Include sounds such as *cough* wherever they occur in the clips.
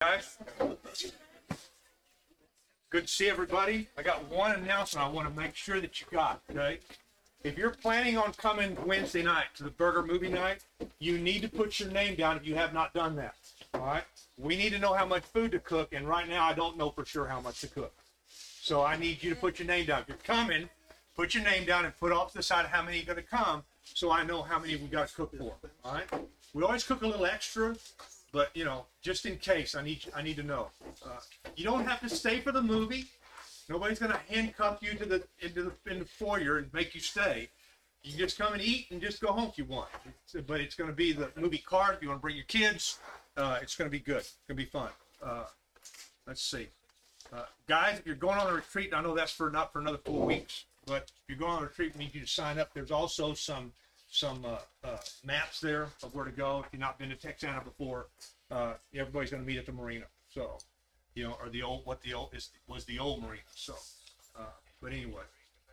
guys. Good to see everybody. I got one announcement I want to make sure that you got, okay? If you're planning on coming Wednesday night to the burger movie night, you need to put your name down if you have not done that. All right? We need to know how much food to cook, and right now I don't know for sure how much to cook. So I need you to put your name down. If you're coming, put your name down and put off the side how many are going to come so I know how many we got to cook for. All right? We always cook a little extra, but you know, just in case, I need I need to know. Uh, you don't have to stay for the movie. Nobody's going to handcuff you to the into the in the foyer and make you stay. You can just come and eat and just go home if you want. It's- but it's going to be the movie card. If you want to bring your kids, uh, it's going to be good. It's going to be fun. Uh, let's see, uh, guys. If you're going on a retreat, I know that's for not for another four weeks. But if you're going on a retreat, we need you to sign up. There's also some some uh, uh, maps there of where to go. If you've not been to Texana before, uh, everybody's going to meet at the marina. So, you know, or the old what the old is was the old marina. So, uh, but anyway,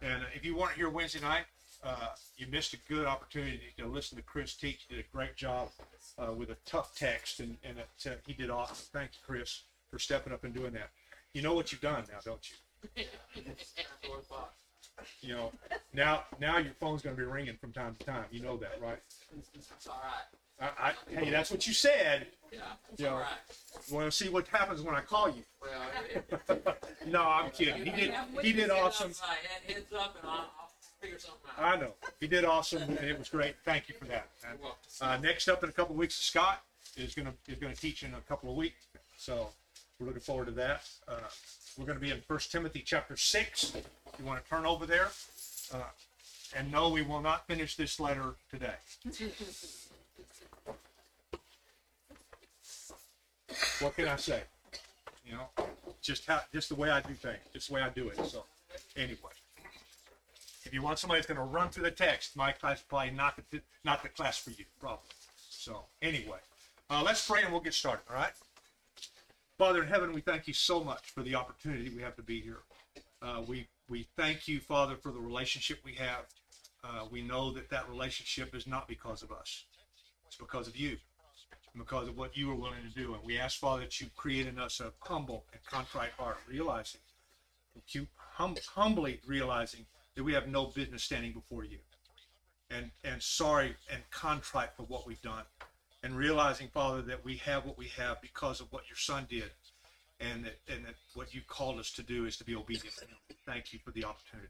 and if you weren't here Wednesday night, uh, you missed a good opportunity to listen to Chris teach. He did a great job uh, with a tough text, and and it, he did awesome. Thank you, Chris, for stepping up and doing that. You know what you've done now, don't you? *laughs* You know, now now your phone's going to be ringing from time to time. You know that, right? It's all right. I, I, hey, that's what you said. Yeah, it's Yeah. all right. You want to see what happens when I call you? Well, *laughs* no, I'm kidding. He did. He did awesome. I heads up and I'll, I'll figure something out. I know. He did awesome, and it was great. Thank you for that. Uh, next up in a couple of weeks, Scott is gonna is gonna teach in a couple of weeks. So we're looking forward to that. Uh, we're gonna be in First Timothy chapter six. If you want to turn over there, uh, and no, we will not finish this letter today. what can I say? You know, just how just the way I do things, just the way I do it. So anyway. If you want somebody that's going to run through the text, my class is probably not the not the class for you, probably. So anyway, uh, let's pray and we'll get started. All right. Father in heaven, we thank you so much for the opportunity we have to be here. Uh, we we thank you, Father, for the relationship we have. Uh, we know that that relationship is not because of us; it's because of you, because of what you are willing to do. And we ask, Father, that you create in us a humble and contrite heart, realizing, hum, humbly realizing that we have no business standing before you and and sorry and contrite for what we've done and realizing father that we have what we have because of what your son did and that and that what you called us to do is to be obedient thank you for the opportunity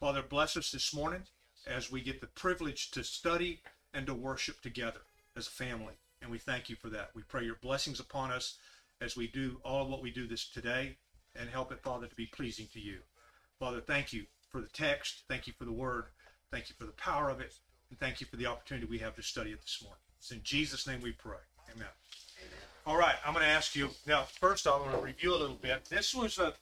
father bless us this morning as we get the privilege to study and to worship together as a family and we thank you for that we pray your blessings upon us as we do all of what we do this today and help it father to be pleasing to you Father, thank you for the text. Thank you for the word. Thank you for the power of it. And thank you for the opportunity we have to study it this morning. It's in Jesus' name we pray. Amen. All right, I'm going to ask you now. First, I'm going to review a little bit. This was a,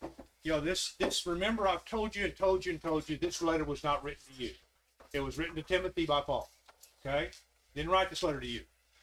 you know, this this. Remember, I've told you and told you and told you this letter was not written to you. It was written to Timothy by Paul. Okay, didn't write this letter to you.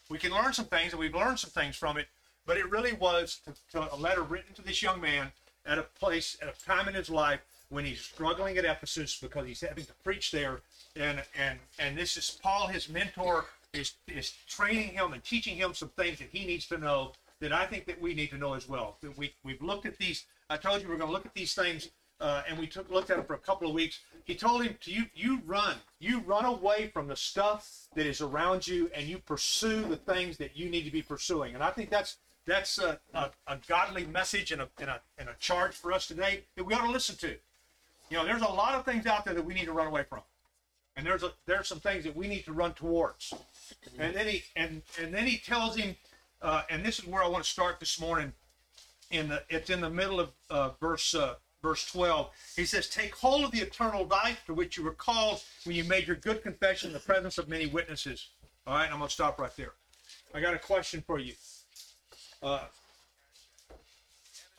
We can learn some things, and we've learned some things from it. But it really was to, to a letter written to this young man at a place, at a time in his life when he's struggling at Ephesus because he's having to preach there, and and and this is Paul, his mentor, is is training him and teaching him some things that he needs to know that I think that we need to know as well. That we we've looked at these. I told you we're going to look at these things, uh, and we took looked at them for a couple of weeks. He told him to you you run, you run away from the stuff that is around you, and you pursue the things that you need to be pursuing. And I think that's that's a, a, a godly message and a, and, a, and a charge for us today that we ought to listen to. You know, there's a lot of things out there that we need to run away from, and there's a, there's some things that we need to run towards. And then he and and then he tells him, uh, and this is where I want to start this morning. In the it's in the middle of uh, verse uh, verse 12. He says, "Take hold of the eternal life to which you were called when you made your good confession in the presence of many witnesses." All right, I'm gonna stop right there. I got a question for you. Uh,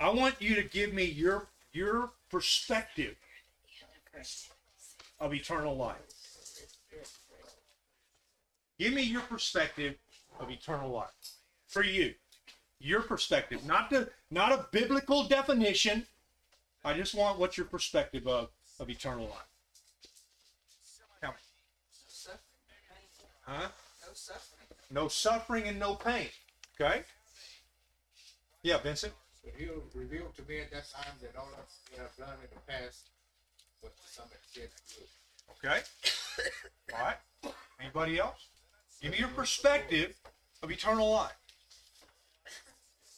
I want you to give me your your perspective of eternal life. Give me your perspective of eternal life for you. Your perspective, not the not a biblical definition. I just want what's your perspective of of eternal life. Tell me, No suffering, huh? no suffering. No suffering and no pain. Okay. Yeah, Vincent. He revealed to me at that time that all have done in the past was to some extent good. Okay. *coughs* All right. Anybody else? Give me your perspective of eternal life.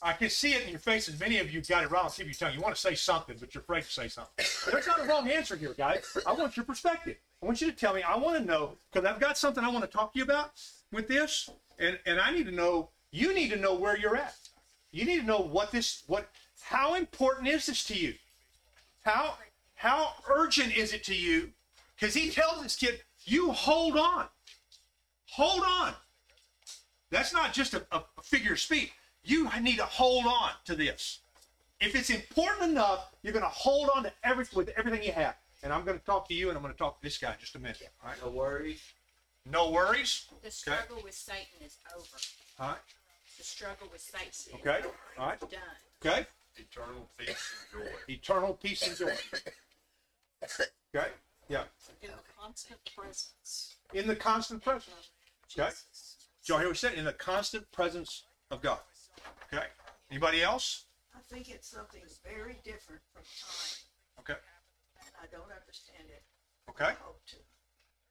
I can see it in your faces. Many of you got it wrong. See if you tell you want to say something, but you're afraid to say something. There's not a wrong answer here, guys. I want your perspective. I want you to tell me. I want to know because I've got something I want to talk to you about with this, and and I need to know. You need to know where you're at. You need to know what this what how important is this to you? How how urgent is it to you? Because he tells this kid, you hold on. Hold on. That's not just a, a figure of speech. You need to hold on to this. If it's important enough, you're going to hold on to every with everything you have. And I'm going to talk to you, and I'm going to talk to this guy in just a minute. All right. No worries. No worries. The struggle with Satan is over. All right. The struggle with Satan is Okay. All right. done. Okay. Eternal peace and joy. Eternal peace and joy. *laughs* Okay. Yeah. In the constant presence. In the constant presence. Okay. Y'all hear what he said? In the constant presence of God. Okay. Anybody else? I think it's something very different from time, Okay. and I don't understand it. Okay. I hope to.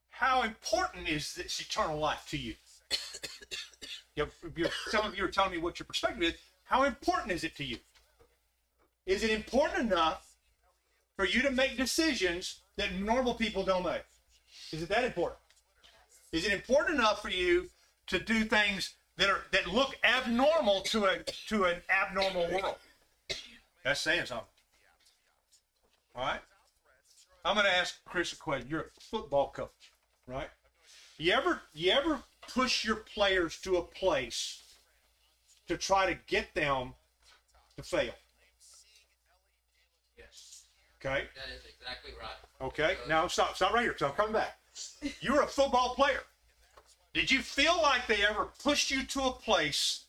How important is this eternal life to you? *coughs* you you're, some of you are telling me what your perspective is. How important is it to you? Is it important enough for you to make decisions that normal people don't make? Is it that important? Is it important enough for you to do things that are that look abnormal to a to an abnormal world? That's saying something. All right. I'm going to ask Chris a question. You're a football coach, right? You ever you ever push your players to a place to try to get them to fail? Yes. Okay. That is exactly right. Okay. Now stop. Stop right here. So I'm coming back. You're a football player. Did you feel like they ever pushed you to a place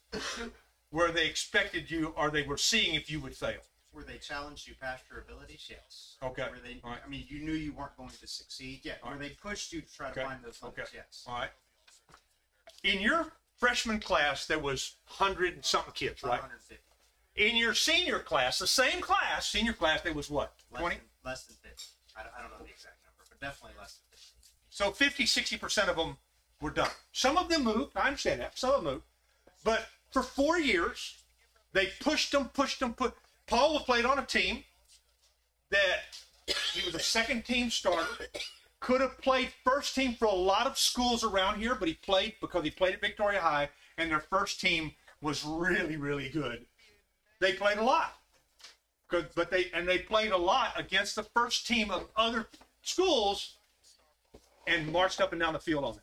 where they expected you, or they were seeing if you would fail? Where they challenged you past your abilities, yes. Okay. Where they, right. I mean, you knew you weren't going to succeed, yeah. All Where right. they pushed you to try to find those limits, Okay. yes. All right. In your freshman class, there was hundred and something kids, right? 150. In your senior class, the same class, senior class, there was what? Less 20? Than, less than 50. I don't, I don't know the exact number, but definitely less than 50. So 50, 60% of them were done. Some of them moved. I understand that. Some of them moved. But for four years, they pushed them, pushed them, put. Paul played on a team that he was a second team starter. Could have played first team for a lot of schools around here, but he played because he played at Victoria High, and their first team was really, really good. They played a lot. But they and they played a lot against the first team of other schools and marched up and down the field on them.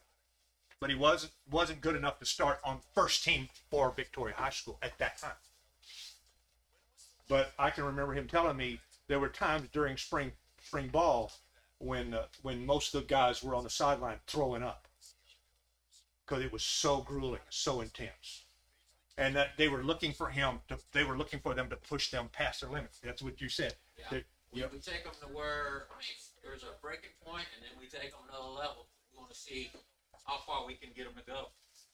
But he wasn't wasn't good enough to start on first team for Victoria High School at that time. But I can remember him telling me there were times during spring spring ball when uh, when most of the guys were on the sideline throwing up because it was so grueling, so intense, and that they were looking for him to they were looking for them to push them past their limits. That's what you said. Yeah. They- Yep. we take them to where, I mean, there's a breaking point, and then we take them another level. We want to see how far we can get them to go.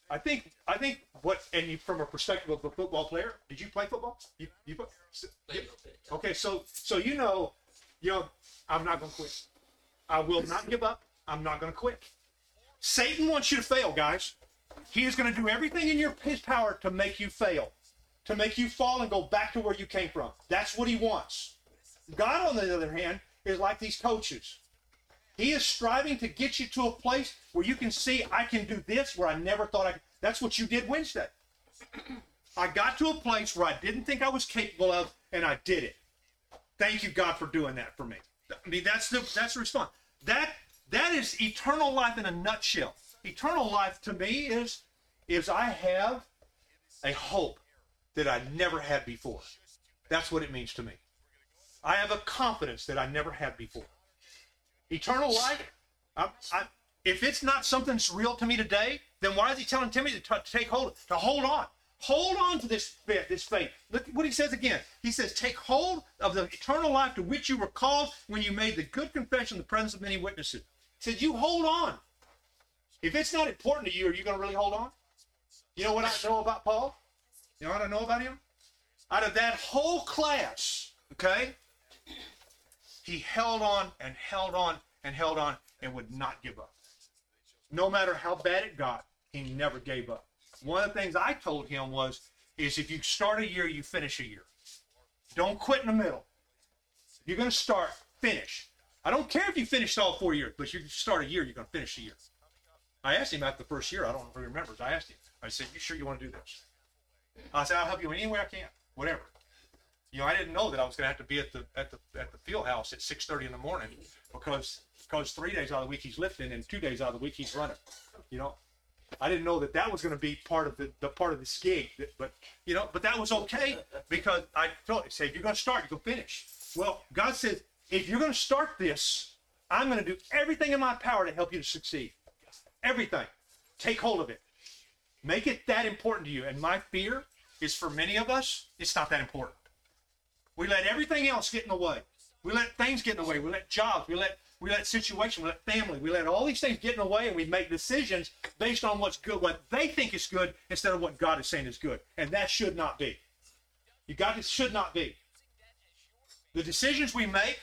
I think I think what and you, from a perspective of a football player, did you play football? You you put, Play a okay, so so you know, you know, I'm not gonna quit. I will not give up. I'm not gonna quit. Satan wants you to fail, guys. He is gonna do everything in your his power to make you fail, to make you fall and go back to where you came from. That's what he wants. God, on the other hand, is like these coaches. He is striving to get you to a place where you can see, I can do this where I never thought I could. That's what you did Wednesday. I got to a place where I didn't think I was capable of, and I did it. Thank you, God, for doing that for me. I mean, that's the that's the response. That that is eternal life in a nutshell. Eternal life to me is is I have a hope that I never had before. That's what it means to me. I have a confidence that I never had before. Eternal life, I, I, if it's not something that's real to me today, then why is he telling Timothy to, t- take hold, to hold on? Hold on to this faith, this faith. Look what he says again. He says, take hold of the eternal life to which you were called when you made the good confession in the presence of many witnesses. He says, you hold on. If it's not important to you, are you going to really hold on? You know what I know about Paul? You know what I know about him? Out of that whole class, okay, he held on and held on and held on and would not give up. No matter how bad it got, he never gave up. One of the things I told him was, is if you start a year, you finish a year. Don't quit in the middle. You're going to start, finish. I don't care if you finished all four years, but you start a year, you're going to finish a year. I asked him after the first year. I don't know if he remembers. I asked him. I said, "You sure you want to do this?" I said, "I'll help you in any way I can, whatever." You know, I didn't know that I was going to have to be at the at the at the field house at six thirty in the morning because because three days out of the week he's lifting and two days out of the week he's running. You know, I didn't know that that was going to be part of the, the part of this gig. But you know, but that was okay because I told him, say, if you're going to start, you go finish. Well, God says, if you're going to start this, I'm going to do everything in my power to help you to succeed. Everything. Take hold of it. Make it that important to you. And my fear is for many of us, it's not that important. We let everything else get in the way. We let things get in the way. We let jobs. We let we let situation. We let family. We let all these things get in the way, and we make decisions based on what's good, what they think is good, instead of what God is saying is good. And that should not be. You got it should not be. The decisions we make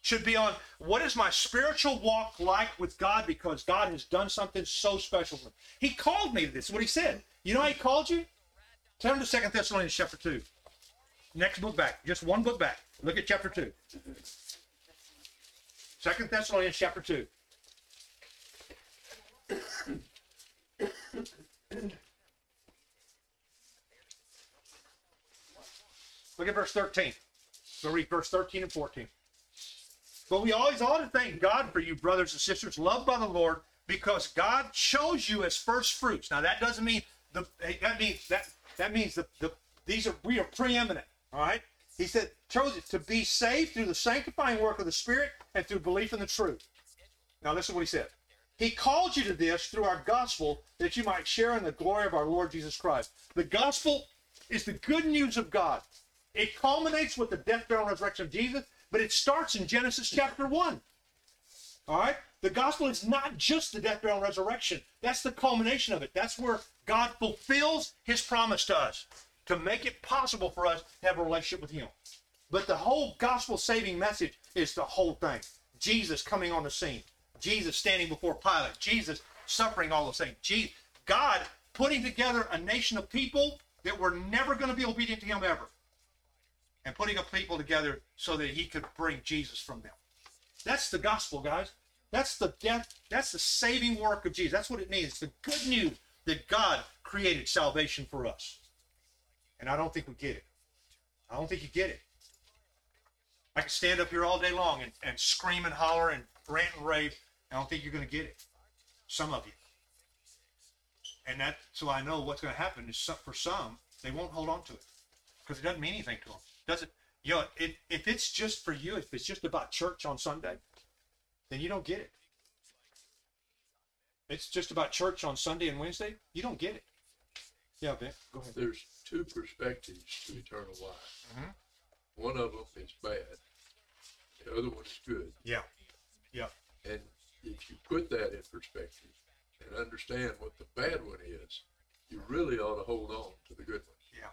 should be on what is my spiritual walk like with God because God has done something so special. for me. He called me to this. is What he said. You know how he called you? Turn to Second Thessalonians chapter two. Next book back, just one book back. Look at chapter two. Second Thessalonians chapter two. Look at verse 13. So read verse 13 and 14. But we always ought to thank God for you, brothers and sisters, loved by the Lord, because God chose you as first fruits. Now that doesn't mean the that means that that means the, the these are we are preeminent. All right. He said chose it to be saved through the sanctifying work of the Spirit and through belief in the truth. Now listen to what he said. He called you to this through our gospel that you might share in the glory of our Lord Jesus Christ. The gospel is the good news of God. It culminates with the death, burial, and resurrection of Jesus, but it starts in Genesis chapter 1. All right? The gospel is not just the death, burial, and resurrection. That's the culmination of it. That's where God fulfills his promise to us to make it possible for us to have a relationship with him. But the whole gospel saving message is the whole thing. Jesus coming on the scene. Jesus standing before Pilate. Jesus suffering all those things. Je- God putting together a nation of people that were never going to be obedient to him ever. And putting a people together so that he could bring Jesus from them. That's the gospel, guys. That's the death, that's the saving work of Jesus. That's what it means. It's the good news that God created salvation for us. And I don't think we get it. I don't think you get it. I can stand up here all day long and, and scream and holler and rant and rave. I don't think you're going to get it. Some of you. And that, so I know what's going to happen is some, for some, they won't hold on to it because it doesn't mean anything to them. Doesn't, you know, it, if it's just for you, if it's just about church on Sunday, then you don't get it. It's just about church on Sunday and Wednesday, you don't get it. Yeah, Vic, go ahead. There's two perspectives to eternal life. Mhm. One of them is bad. The other one is good. Yeah, yeah, And if you put that in perspective and understand what the bad one is, you really ought to hold on to the good one. yeah.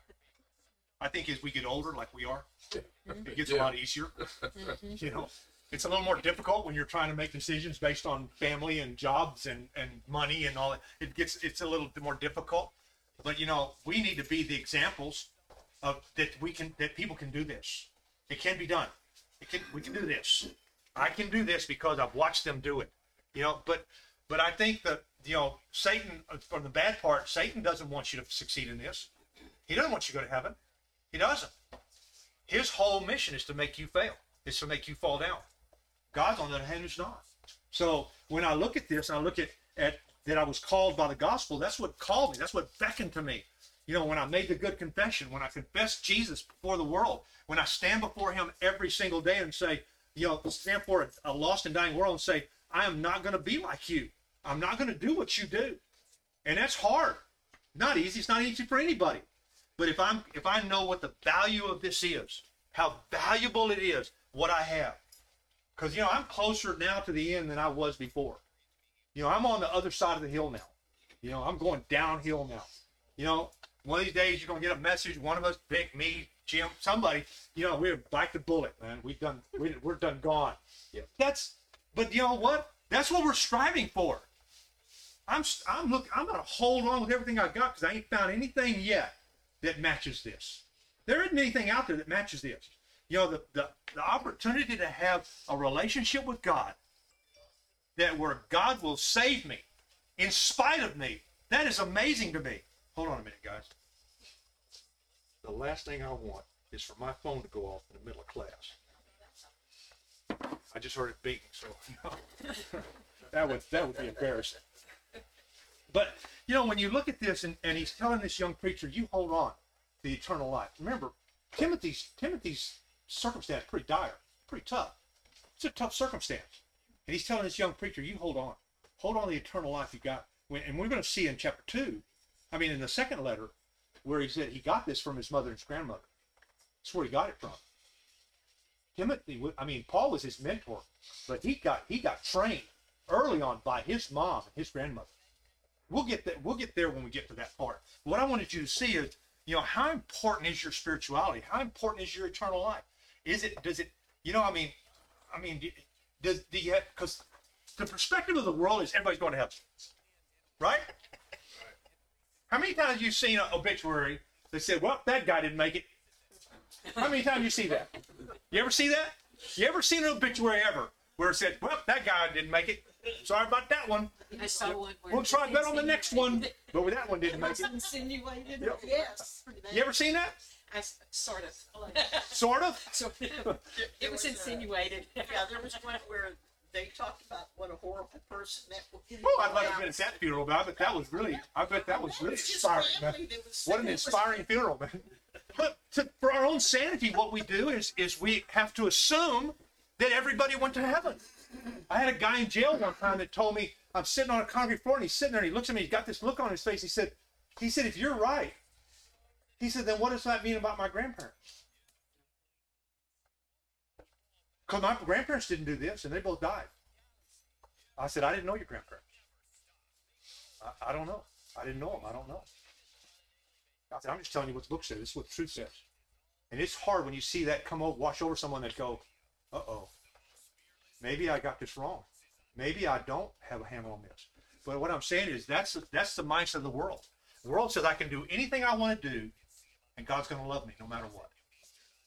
I think as we get older, like we are, *laughs* it gets a lot easier. You know, it's a little more difficult when you're trying to make decisions based on family and jobs and, and money and all that. It gets it's a little more difficult. But you know, we need to be the examples of that we can that people can do this. It can be done. It can we can do this. I can do this because I've watched them do it. You know, but but I think that you know Satan uh, from the bad part, Satan doesn't want you to succeed in this. He doesn't want you to go to heaven. He doesn't. His whole mission is to make you fail. Is to make you fall down. God's on the other hand is not. So when I look at this, I look at, at that I was called by the gospel. That's what called me. That's what beckoned to me. You know, when I made the good confession, when I confessed Jesus before the world, when I stand before Him every single day and say, you know, stand for a, lost and dying world and say, I am not going to be like you. I'm not going to do what you do, and that's hard. Not easy. It's not easy for anybody. But if I'm if I know what the value of this is, how valuable it is, what I have, because you know I'm closer now to the end than I was before. You know I'm on the other side of the hill now. You know I'm going downhill now. You know one of these days you're gonna get a message. One of us, Vic, me, Jim, somebody, you know, we're bite the bullet, man. We've done, we, we're done gone. Yeah. That's, but you know what? That's what we're striving for. I'm, I'm look, I'm gonna hold on with everything I got because I ain't found anything yet that matches this. There isn't anything out there that matches this. You know, the, the, the opportunity to have a relationship with God that where God will save me in spite of me. That is amazing to me. Hold on a minute, guys. The last thing I want is for my phone to go off in the middle of class. I just heard it beeping, so *laughs* that would that would be embarrassing. But you know, when you look at this, and, and he's telling this young preacher, "You hold on to eternal life." Remember, Timothy's Timothy's circumstance pretty dire, pretty tough. It's a tough circumstance, and he's telling this young preacher, "You hold on, hold on to the eternal life you got." And we're going to see in chapter two, I mean, in the second letter, where he said he got this from his mother and his grandmother. That's where he got it from. Timothy, I mean, Paul was his mentor, but he got he got trained early on by his mom and his grandmother. We'll get that. We'll get there when we get to that part. What I wanted you to see is, you know, how important is your spirituality? How important is your eternal life? Is it? Does it? You know, I mean, I mean, does do you? Because the perspective of the world is everybody's going to heaven, right? How many times have you seen an obituary that said, "Well, that guy didn't make it"? How many times you see that? You ever see that? You ever seen an obituary ever where it said, "Well, that guy didn't make it"? Sorry about that one. I saw one. We'll try bet on the next one, but that one didn't make it. *laughs* insinuated, Yep. yes. You ever seen that? I s- sort of, Sort of. *laughs* sort of. It was insinuated. Yeah, there was one where they talked about what a horrible person that was. Oh, I'd love to have been at that funeral, but I bet that was really, I bet that was really inspiring, man. What an inspiring funeral, man. But to, for our own sanity, what we do is is we have to assume that everybody went to heaven. I had a guy in jail one time that told me I'm sitting on a concrete floor and he's sitting there and he looks at me, he's got this look on his face. He said, he said, if you're right, he said, then what does that mean about my grandparents? Because my grandparents didn't do this and they both died. I said, I didn't know your grandparents. I, I don't know. I didn't know them. I don't know. I said, I'm just telling you what the book says. This is what the truth says. And it's hard when you see that come over, wash over someone that go, uh oh, maybe I got this wrong. Maybe I don't have a handle on this. But what I'm saying is that's that's the mindset of the world. The world says I can do anything I want to do, and God's going to love me no matter what.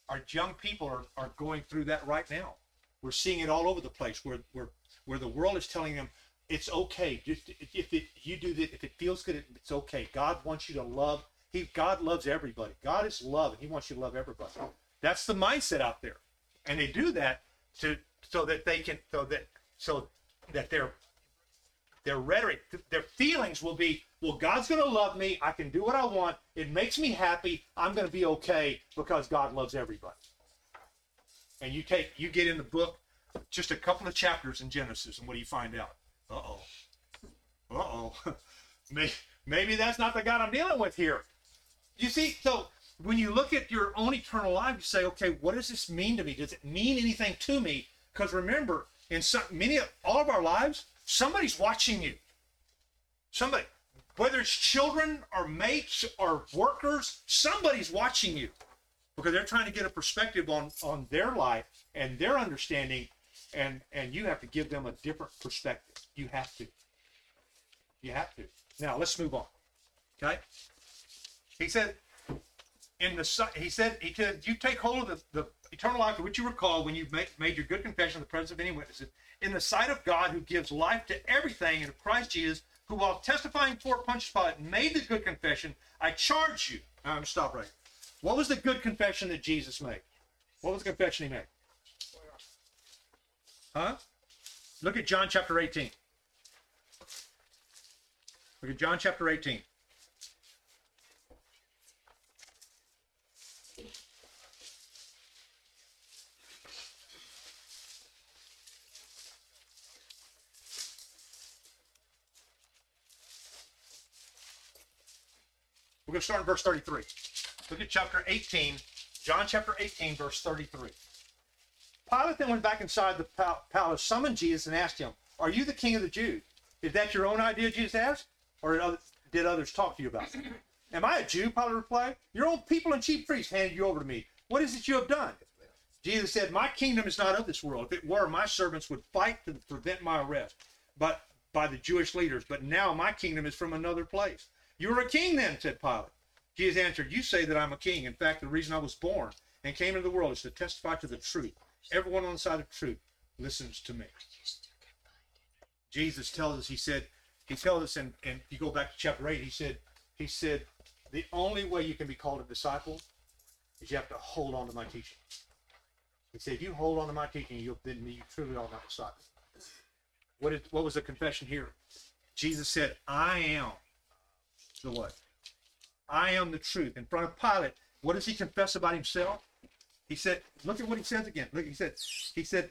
Our young people are, are going through that right now. We're seeing it all over the place where where where the world is telling them it's okay. Just if it you do that, if it feels good, it's okay. God wants you to love. He God loves everybody. God is love, and He wants you to love everybody. That's the mindset out there, and they do that to so that they can so that so that their their rhetoric, their feelings will be, well, God's going to love me. I can do what I want. It makes me happy. I'm going to be okay because God loves everybody. And you take, you get in the book, just a couple of chapters in Genesis, and what do you find out? Uh oh. Uh oh. *laughs* maybe, maybe that's not the God I'm dealing with here. You see, so when you look at your own eternal life, you say, okay, what does this mean to me? Does it mean anything to me? Because remember, in some, many of all of our lives, somebody's watching you. Somebody, whether it's children or mates or workers, somebody's watching you because they're trying to get a perspective on on their life and their understanding, and and you have to give them a different perspective. You have to. You have to. Now let's move on. Okay. He said, in the he said he said you take hold of the, the eternal life of which you recall when you made, made your good confession in the presence of any witnesses in the sight of God who gives life to everything and of Christ Jesus who while testifying for Pontius Pilate made the good confession I charge you. I'm gonna stop right. What was the good confession that Jesus made? What was the confession he made? Huh? Look at John chapter 18 look at John chapter 18 We're going to start in verse 33. Look at chapter 18, John chapter 18, verse 33. Pilate then went back inside the palace, summoned Jesus, and asked him, Are you the king of the Jews? Is that your own idea, Jesus asked? Or did others, talk to you about it? *coughs* Am I a Jew? Pilate replied. Your own people and chief priests handed you over to me. What is it you have done? Jesus said, My kingdom is not of this world. If it were, my servants would fight to prevent my arrest, but by the Jewish leaders. But now my kingdom is from another place. You're a king then, said Pilate. Jesus answered, You say that I'm a king. In fact, the reason I was born and came into the world is to testify to the truth. Everyone on the side of truth listens to me. Jesus tells us, he said, he tells us, and, and you go back to chapter 8, he said, he said, the only way you can be called a disciple is you have to hold on to my teaching. He said, if you hold on to my teaching, you'll then you truly are my disciple. What is what was the confession here? Jesus said, I am the what? I am the truth. In front of Pilate, what does he confess about himself? He said, look at what he says again. Look, he said, he said,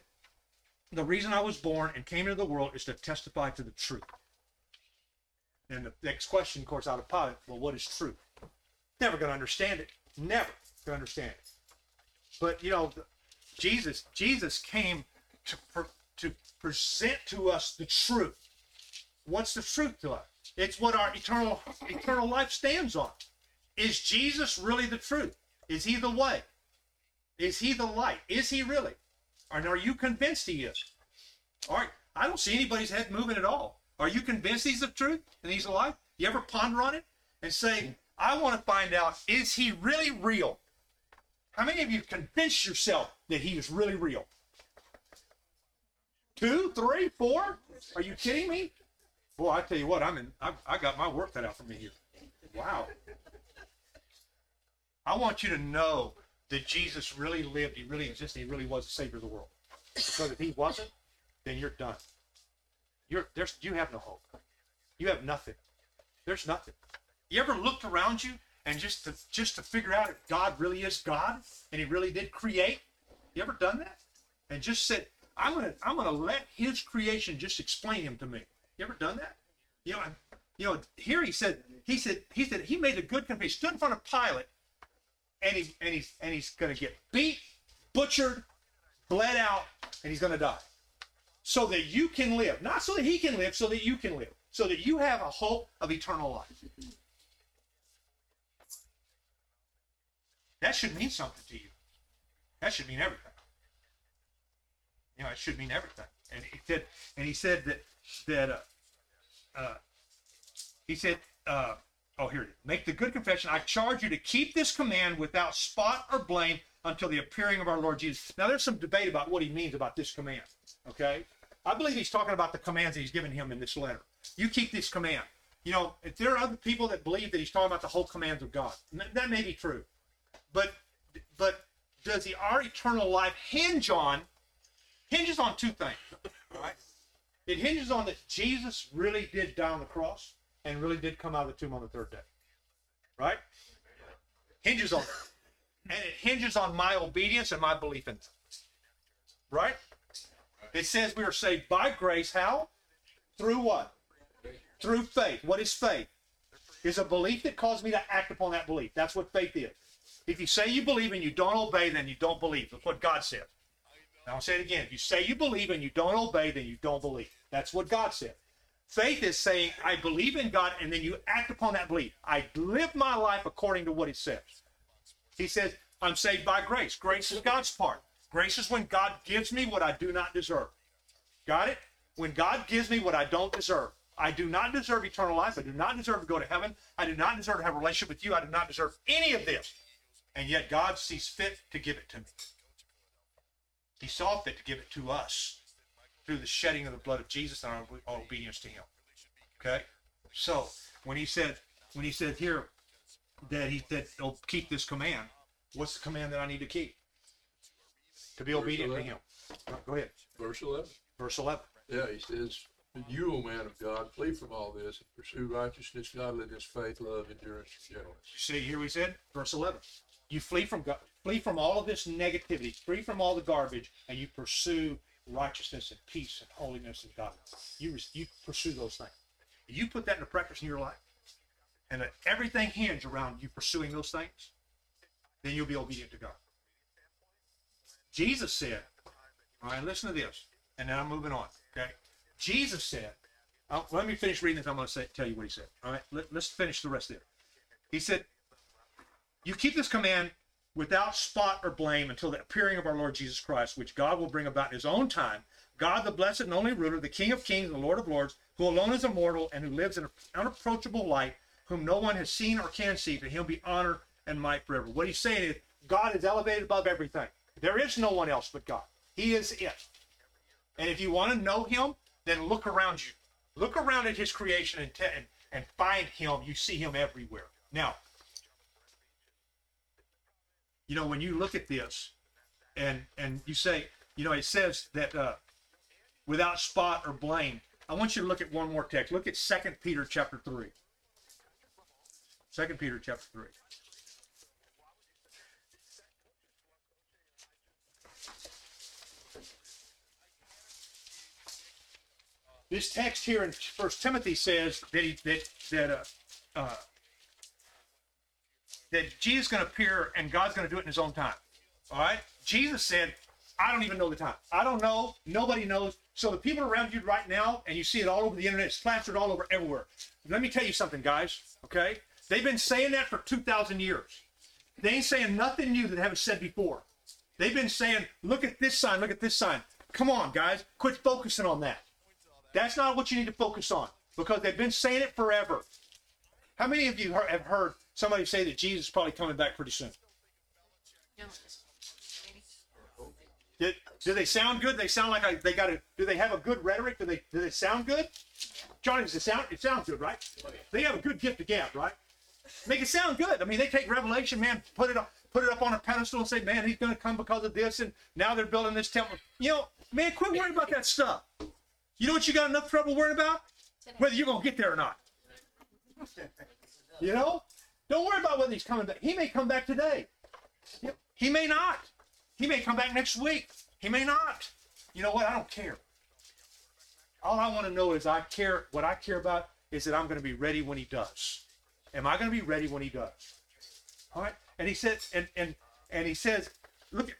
the reason I was born and came into the world is to testify to the truth. And the next question, of course, out of Pilate, well, what is truth? Never going to understand it. Never going to understand it. But you know, Jesus, Jesus came to to present to us the truth. What's the truth to us? It's what our eternal eternal life stands on. Is Jesus really the truth? Is he the way? Is he the light? Is he really? And are you convinced he is? All right. I don't see anybody's head moving at all. Are you convinced he's the truth and he's alive? You ever ponder on it and say, I want to find out, is he really real? How many of you convinced yourself that he is really real? Two, three, four? Are you kidding me? Boy, I tell you what, I'm in. I, I got my work cut out for me here. Wow. I want you to know that Jesus really lived, he really existed, he really was the Savior of the world. Because if he wasn't, then you're done. You're there's you have no hope. You have nothing. There's nothing. You ever looked around you and just to just to figure out if God really is God and he really did create? You ever done that? And just said, I'm gonna I'm gonna let his creation just explain him to me. You ever done that? You know, you know, here he said, he said, he said he made a good confession. He stood in front of Pilate and he and he's and he's gonna get beat, butchered, bled out, and he's gonna die. So that you can live. Not so that he can live, so that you can live. So that you have a hope of eternal life. That should mean something to you. That should mean everything. You know, it should mean everything. And he said, and he said that that uh, uh, he said, uh, oh here it is. Make the good confession. I charge you to keep this command without spot or blame until the appearing of our Lord Jesus. Now there's some debate about what he means about this command. Okay, I believe he's talking about the commands that he's given him in this letter. You keep this command. You know, if there are other people that believe that he's talking about the whole commands of God, that- may be true. But but does the our eternal life hinge on hinges on two things? Right. It hinges on that Jesus really did die on the cross and really did come out of the tomb on the third day. Right? Hinges on that. And it hinges on my obedience and my belief in it. Right? It says we are saved by grace. How? Through what? Through faith. What is faith? Is a belief that causes me to act upon that belief. That's what faith is. If you say you believe and you don't obey, then you don't believe. That's what God said. Now I'll say it again. If you say you believe and you don't obey, then you don't believe. That's what God said. Faith is saying, I believe in God, and then you act upon that belief. I live my life according to what He says. He says, I'm saved by grace. Grace is God's part. Grace is when God gives me what I do not deserve. Got it? When God gives me what I don't deserve. I do not deserve eternal life. I do not deserve to go to heaven. I do not deserve to have a relationship with you. I do not deserve any of this. And yet God sees fit to give it to me. He saw fit to give it to us through the shedding of the blood of Jesus and our, our obedience to Him. Okay, so when He said, when He said here that He said, "Oh, keep this command," what's the command that I need to keep? To be Verse obedient to 11. Him. Go ahead, Verse eleven. verse eleven. Yeah, he says, you, O man of God, flee from all this and pursue righteousness, godliness, faith, love, endurance, gentleness. You see here we said, verse 11. You flee from God, flee from all of this negativity, flee from all the garbage, and you pursue righteousness and peace and holiness and godliness. You, you pursue those things. You put that into practice in your life, and let everything hinge around you pursuing those things, then you'll be obedient to God. Jesus said, all right, listen to this, and then I'm moving on, okay? Jesus said, uh, let me finish reading this. I'm going to say, tell you what he said. All right, Let, let's finish the rest it. He said, You keep this command without spot or blame until the appearing of our Lord Jesus Christ, which God will bring about in his own time. God, the blessed and only ruler, the King of kings and the Lord of lords, who alone is immortal and who lives in an unapproachable light, whom no one has seen or can see, to him be honor and might forever. What he's saying is, God is elevated above everything. There is no one else but God. He is it. And if you want to know him, then look around you. Look around at his creation and, and, and find him. You see him everywhere. Now, you know, when you look at this and and you say, you know, it says that uh, without spot or blame. I want you to look at one more text. Look at Second Peter chapter 3. Second Peter chapter 3. This text here in First Timothy says that he, that that uh, uh, that Jesus is going to appear and God's going to do it in His own time. All right. Jesus said, "I don't even know the time. I don't know. Nobody knows." So the people around you right now, and you see it all over the internet, it's plastered all over everywhere. Let me tell you something, guys. Okay, they've been saying that for two thousand years. They ain't saying nothing new that they haven't said before. They've been saying, "Look at this sign. Look at this sign." Come on, guys. Quit focusing on that. That's not what you need to focus on because they've been saying it forever. How many of you have heard somebody say that Jesus is probably coming back pretty soon? Did, do they sound good? They sound like I, they got a. Do they have a good rhetoric? Do they do they sound good? Johnny, does it sound? It sounds good, right? They have a good gift of gab, right? Make it sound good. I mean, they take Revelation, man, put it up, put it up on a pedestal and say, man, he's going to come because of this, and now they're building this temple. You know, man, quit worrying about that stuff. You know what you got enough trouble worrying about? Whether you're going to get there or not. You know? Don't worry about whether he's coming back. He may come back today. He may not. He may come back next week. He may not. You know what? I don't care. All I want to know is I care. What I care about is that I'm going to be ready when he does. Am I going to be ready when he does? All right. And he says, and and and he says, look,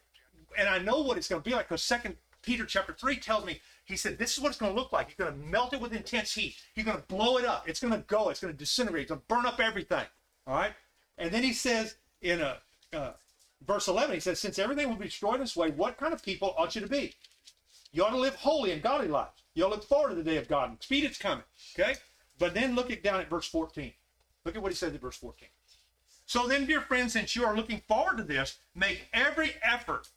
and I know what it's going to be like because Second Peter chapter three tells me. He said, "This is what it's going to look like. He's going to melt it with intense heat. He's going to blow it up. It's going to go. It's going to disintegrate. It's going to burn up everything." All right. And then he says in a uh, verse 11, he says, Since everything will be destroyed this way, what kind of people ought you to be? You ought to live holy and godly lives. You ought to look forward to the day of God. And speed it's coming. Okay? But then look at down at verse 14. Look at what he says in verse 14. So then, dear friends, since you are looking forward to this, make every effort.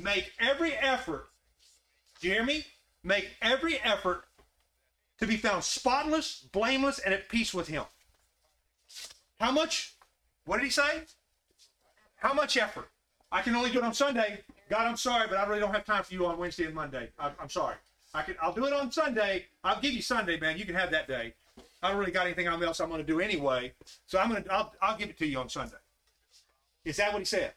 Make every effort. Do you hear me? Make every effort to be found spotless, blameless, and at peace with him. How much? What did he say? How much effort? I can only do it on Sunday. God, I'm sorry, but I really don't have time for you on Wednesday and Monday. I, I'm sorry. I can. I'll do it on Sunday. I'll give you Sunday, man. You can have that day. I don't really got anything else I'm going to do anyway, so I'm going to. I'll, I'll give it to you on Sunday. Is that what he said?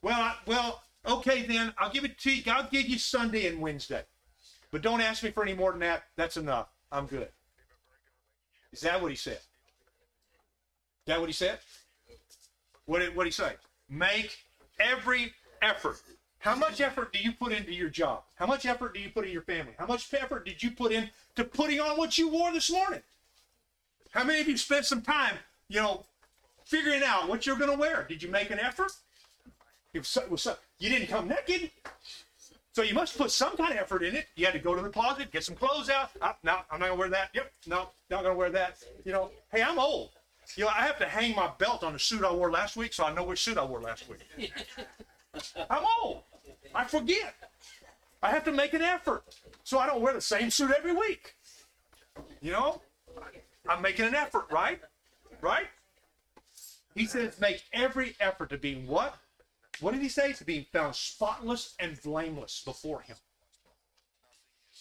Well, I, well, okay then. I'll give it to you. I'll give you Sunday and Wednesday, but don't ask me for any more than that. That's enough. I'm good. Is that what he said? That what he said? What did what did he say? Make every effort. How much effort do you put into your job? How much effort do you put in your family? How much effort did you put in to putting on what you wore this morning? How many of you spent some time, you know, figuring out what you're going to wear? Did you make an effort? If so, so, you didn't come naked, so you must put some kind of effort in it. You had to go to the closet, get some clothes out. Ah, no, I'm not gonna wear that. Yep, no, not gonna wear that. You know, hey, I'm old. You know, I have to hang my belt on the suit I wore last week, so I know which suit I wore last week. I'm old. I forget. I have to make an effort, so I don't wear the same suit every week. You know, I'm making an effort, right? Right? He says, make every effort to be what? What did he say? To be found spotless and blameless before him.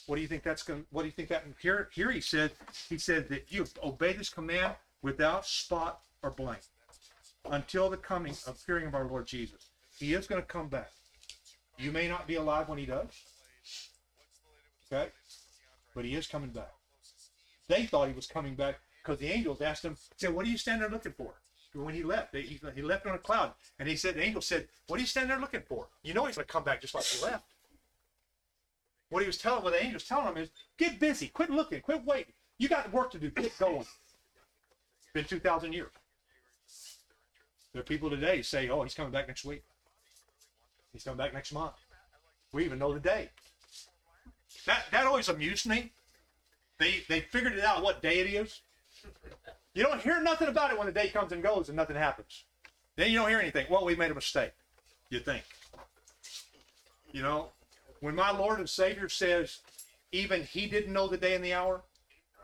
What do you think that's going? What do you think that? Here, here he said, he said that you obey this command without spot or blame until the coming appearing of our Lord Jesus. He is going to come back. You may not be alive when he does. Okay, but he is coming back. They thought he was coming back because the angels asked him, said, "What are you standing there looking for?" When he left, they, he, he left on a cloud, and he said, "The angel said, what are you standing there looking for? You know he's going to come back just like he left." What he was telling, what the angel was telling him is, "Get busy, quit looking, quit waiting. You got work to do. Get going." Been two thousand years. There are people today say, "Oh, he's coming back next week. He's coming back next month." We even know the day. That that always amused me. They they figured it out what day it is. You don't hear nothing about it when the day comes and goes and nothing happens. Then you don't hear anything. Well, we made a mistake. You think. You know, when my Lord and Savior says, even He didn't know the day and the hour,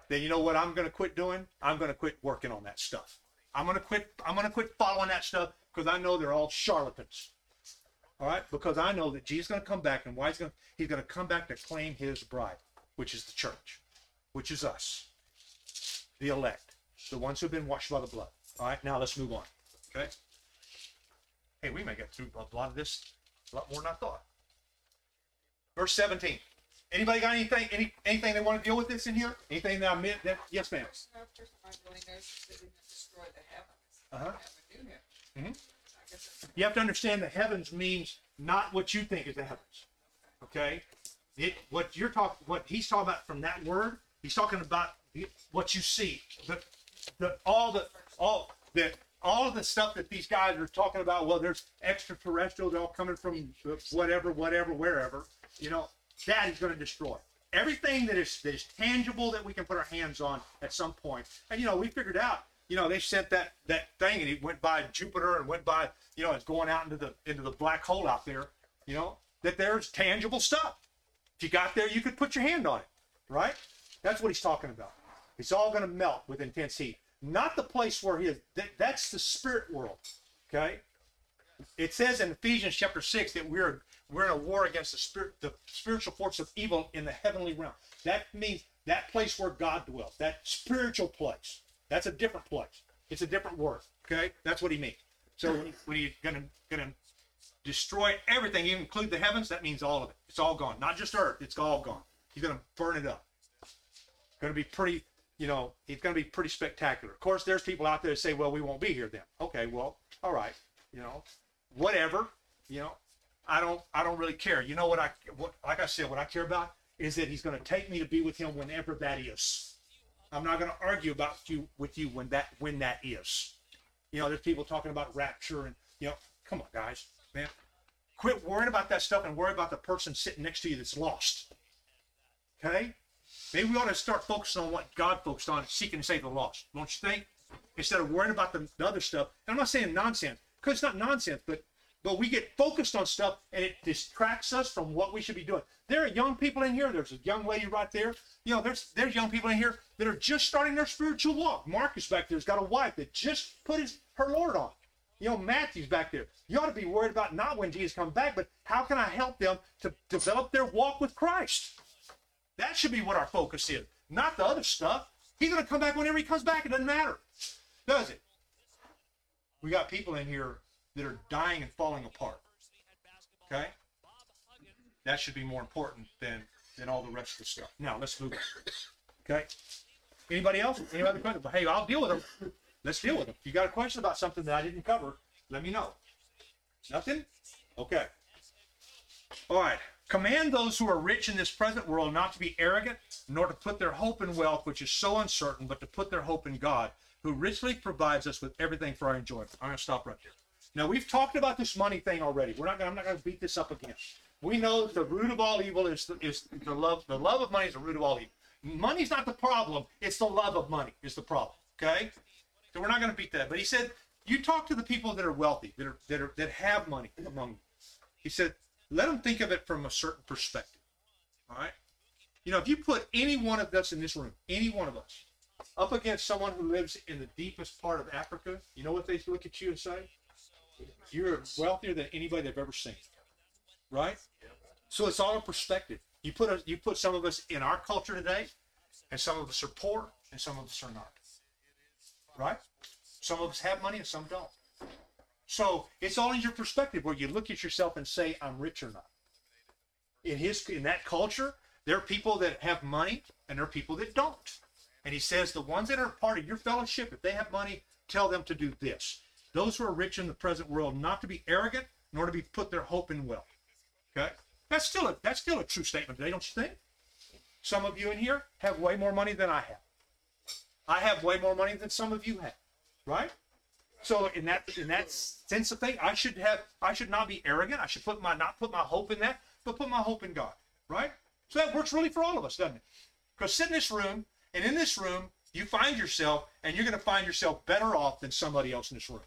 then you know what I'm going to quit doing? I'm going to quit working on that stuff. I'm going to quit. I'm going to quit following that stuff because I know they're all charlatans. All right, because I know that Jesus is going to come back, and why he's going to, he's going to come back to claim His bride, which is the church, which is us, the elect, the ones who've been washed by the blood. All right, now let's move on. Okay. Hey, we may get through a lot of this a lot more than I thought. Verse 17. Anybody got anything any anything they want to deal with this in here? Anything that I meant that yes, ma'am. No, first time I really noticed destroy the heavens. Uh-huh. Heaven knew him. Mhm. I guess it's You have to understand the heavens means not what you think is the heavens. Okay? It what you're talking what he's talking about from that word, he's talking about the, what you see. The, the all the all the all of the stuff that these guys are talking about, well, there's extraterrestrials all coming from whatever, whatever, wherever, you know, that he's going to destroy. Everything that is that is tangible that we can put our hands on at some point. And you know, we figured out, you know, they sent that that thing and it went by Jupiter and went by, you know, it's going out into the into the black hole out there, you know, that there's tangible stuff. If you got there, you could put your hand on it, right? That's what he's talking about. It's all going to melt with intense heat. Not the place where he is. That, that's the spirit world. Okay. It says in Ephesians chapter six that we're we're in a war against the spirit, the spiritual force of evil in the heavenly realm. That means that place where God dwells, that spiritual place. That's a different place. It's a different word. Okay, that's what he means. So when, he's gonna gonna destroy everything, even include the heavens, that means all of it. It's all gone. Not just earth. It's all gone. He's gonna burn it up. To be pretty. You know, it's to be pretty spectacular. Of course, there's people out there that say, "Well, we won't be here then." Okay, well, all right. You know, whatever. You know, I don't I don't really care. You know what I what like I said, what I care about is that he's going to take me to be with him whenever that is. I'm not going to argue about you with you when that when that is. You know, there's people talking about rapture and you know, come on guys, man. Quit worrying about that stuff and worry about the person sitting next to you that's lost. Okay? Maybe we ought to start focusing on what God focused on, seeking to save the lost. Don't you think? Instead of worrying about the, the other stuff. And I'm not saying nonsense, because it's not nonsense, but but we get focused on stuff and it distracts us from what we should be doing. There are young people in here. There's a young lady right there. You know, there's there's young people in here that are just starting their spiritual walk. Marcus back there's got a wife that just put his her Lord on. You know, Matthew's back there. You ought to be worried about not when Jesus comes back, but how can I help them to develop their walk with Christ? That should be what our focus is, not the other stuff. He's going to come back whenever he comes back. It doesn't matter, does it? We got people in here that are dying and falling apart. Okay? That should be more important than than all the rest of the stuff. Now let's move on. Okay? Anybody else? Any other questions? Hey, I'll deal with them. Let's deal with them. If you got a question about something that I didn't cover, let me know. Nothing? Okay. All right. Command those who are rich in this present world not to be arrogant, nor to put their hope in wealth, which is so uncertain, but to put their hope in God, who richly provides us with everything for our enjoyment. I'm going to stop right there. Now we've talked about this money thing already. We're not. I'm not going to beat this up again. We know the root of all evil is the, is the love. The love of money is the root of all evil. Money's not the problem. It's the love of money is the problem. Okay. So we're not going to beat that. But he said, you talk to the people that are wealthy, that are that are that have money among you. He said, let them think of it from a certain perspective. All right. You know, if you put any one of us in this room, any one of us, up against someone who lives in the deepest part of Africa, you know what they look at you and say? You're wealthier than anybody they've ever seen. Right? So it's all a perspective. You put a, you put some of us in our culture today, and some of us are poor, and some of us are not. Right? Some of us have money, and some don't. So it's all in your perspective where you look at yourself and say, "I'm rich or not." In his in that culture, there are people that have money, and there are people that don't. And he says the ones that are part of your fellowship, if they have money, tell them to do this. Those who are rich in the present world, not to be arrogant, nor to be put their hope in wealth. Okay, that's still a that's still a true statement today, don't you think? Some of you in here have way more money than I have. I have way more money than some of you have, right? So in that in that sense of thing, I should have I should not be arrogant. I should put my not put my hope in that, but put my hope in God, right? So that works really for all of us, doesn't it? Because sit in this room, and in this room, you find yourself, and you're going to find yourself better off than somebody else in this room.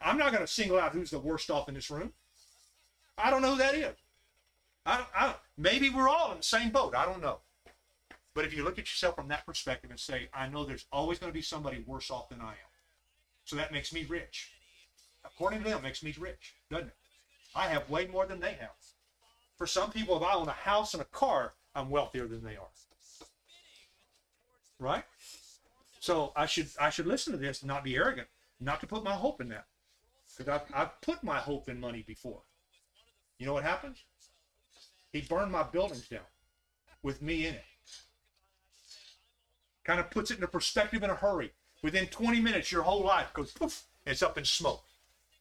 I'm not going to single out who's the worst off in this room. I don't know who that is. I, I maybe we're all in the same boat. I don't know. But if you look at yourself from that perspective and say, I know there's always going to be somebody worse off than I am. So that makes me rich. According to them, it makes me rich, doesn't it? I have way more than they have. For some people, if I own a house and a car, I'm wealthier than they are. Right? So I should I should listen to this and not be arrogant, not to put my hope in that. Because I've, I've put my hope in money before. You know what happens? He burned my buildings down with me in it. Kind of puts it into perspective in a hurry. Within 20 minutes, your whole life goes poof, it's up in smoke.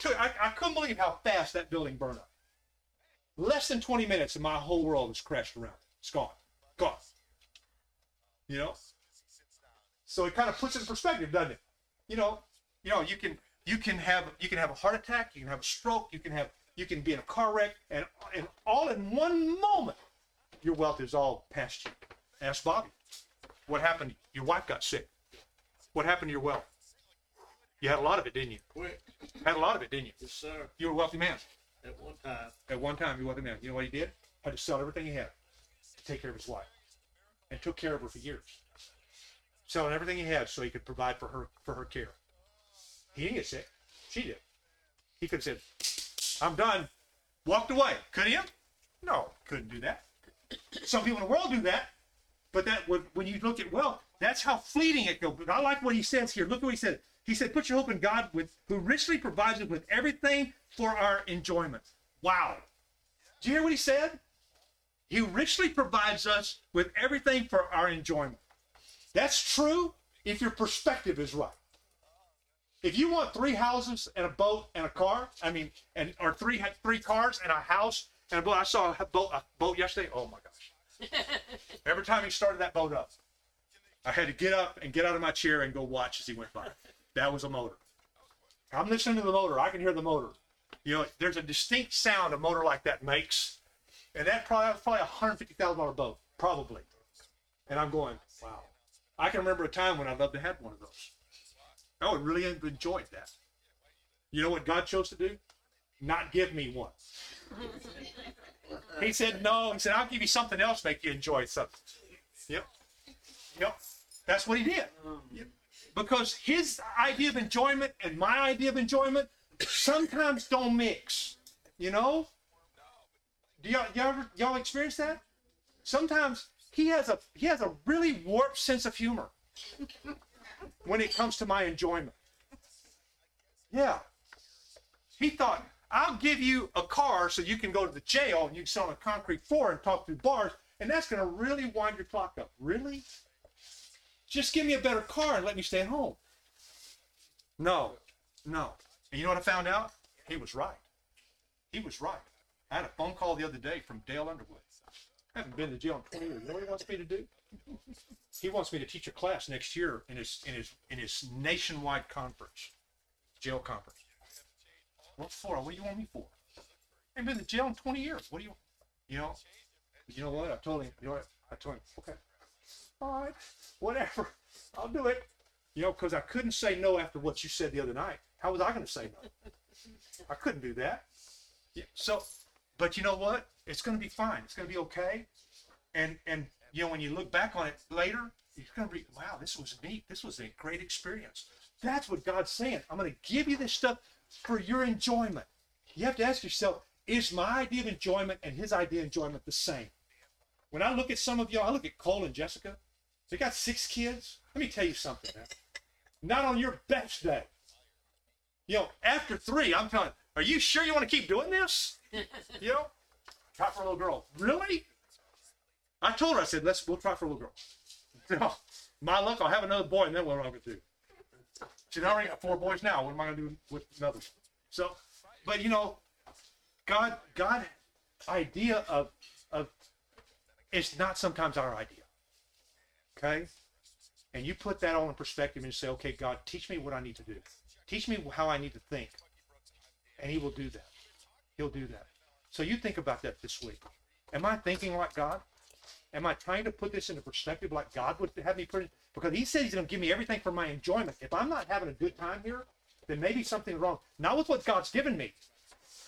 I, I couldn't believe how fast that building burned up. Less than 20 minutes, and my whole world has crashed around. It's gone. Gone. You know? So it kind of puts it in perspective, doesn't it? You know, you know, you can you can have you can have a heart attack, you can have a stroke, you can have you can be in a car wreck, and and all in one moment, your wealth is all past you. Ask Bobby. What happened? Your wife got sick. What happened to your wealth? You had a lot of it, didn't you? Quick, Had a lot of it, didn't you? yes, sir. You were a wealthy man. At one time, At one time, you were a wealthy man. You know what he did? Had to sell everything he had to take care of his wife, and took care of her for years, selling everything he had so he could provide for her for her care. He didn't get sick. She did. He could have said, "I'm done," walked away. Could he? No, couldn't do that. Some people in the world do that, but that when, when you look at wealth, that's how fleeting it goes. But I like what he says here. Look at what he said. He said, "Put your hope in God, with who richly provides us with everything for our enjoyment." Wow. Do you hear what he said? He richly provides us with everything for our enjoyment. That's true if your perspective is right. If you want three houses and a boat and a car, I mean, and or three three cars and a house and a boat. I saw a boat a boat yesterday. Oh my gosh! *laughs* Every time he started that boat up, I had to get up and get out of my chair and go watch as he went by. That was a motor. I'm listening to the motor. I can hear the motor. You know, there's a distinct sound a motor like that makes, and that probably that's probably a hundred fifty thousand dollar boat, probably. And I'm going, wow. I can remember a time when I'd love to have one of those. I would really have enjoyed that. You know what God chose to do? Not give me one. he said, no. He said, I'll give you something else make you enjoy something. Yep. Yep. That's what he did. Yep. Because his idea of enjoyment and my idea of enjoyment sometimes don't mix. You know? Do y'all, y'all, y'all experience that? Sometimes he has a he has a really warped sense of humor when it comes to my enjoyment. Yeah. He thought, I'll give you a car so you can go to the jail and you can sit on a concrete floor and talk through bars, and that's going to really wind your clock up. Really? Just give me a better car and let me stay at home. No, no. And you know what I found out? He was right. He was right. I had a phone call the other day from Dale Underwood. I haven't been to jail in 20 years. You know what he wants me to do? He wants me to teach a class next year in his in his in his nationwide conference, jail conference. What for? What do you want me for? I have been to jail in 20 years. What do you, you know? You know what? I told him. You know what? I told him. Okay. All right. Whatever. I'll do it. You know, because I couldn't say no after what you said the other night. How was I going to say no? I couldn't do that. Yeah, so, but you know what? It's going to be fine. It's going to be okay. And and you know when you look back on it later, you're going to be wow, this was neat. This was a great experience. That's what God's saying. I'm going to give you this stuff for your enjoyment. You have to ask yourself, is my idea of enjoyment and his idea of enjoyment the same? When I look at some of y'all, I look at Cole and Jessica. They got six kids. Let me tell you something, man. Not on your best day. You know, after three, I'm telling, are you sure you want to keep doing this? You know, try for a little girl. Really? I told her, I said, let's, we'll try for a little girl. *laughs* No, oh, my luck, I'll have another boy, and then what am I to do? She's already got four boys now. What am I going to do with another? So, but you know, God, God, idea of, of, it's not sometimes our idea. Okay? and you put that all in perspective and say, okay, God, teach me what I need to do. Teach me how I need to think. And he will do that. He'll do that. So you think about that this week. Am I thinking like God? Am I trying to put this into perspective like God would have me put it? Because he said he's going to give me everything for my enjoyment. If I'm not having a good time here, then maybe something's wrong. Not with what God's given me,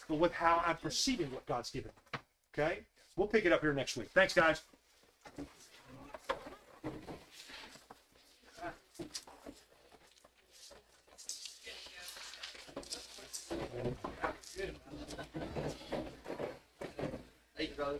but with how I'm perceiving what God's given me. Okay? We'll pick it up here next week. Thanks, guys. Brother. Hey, brother.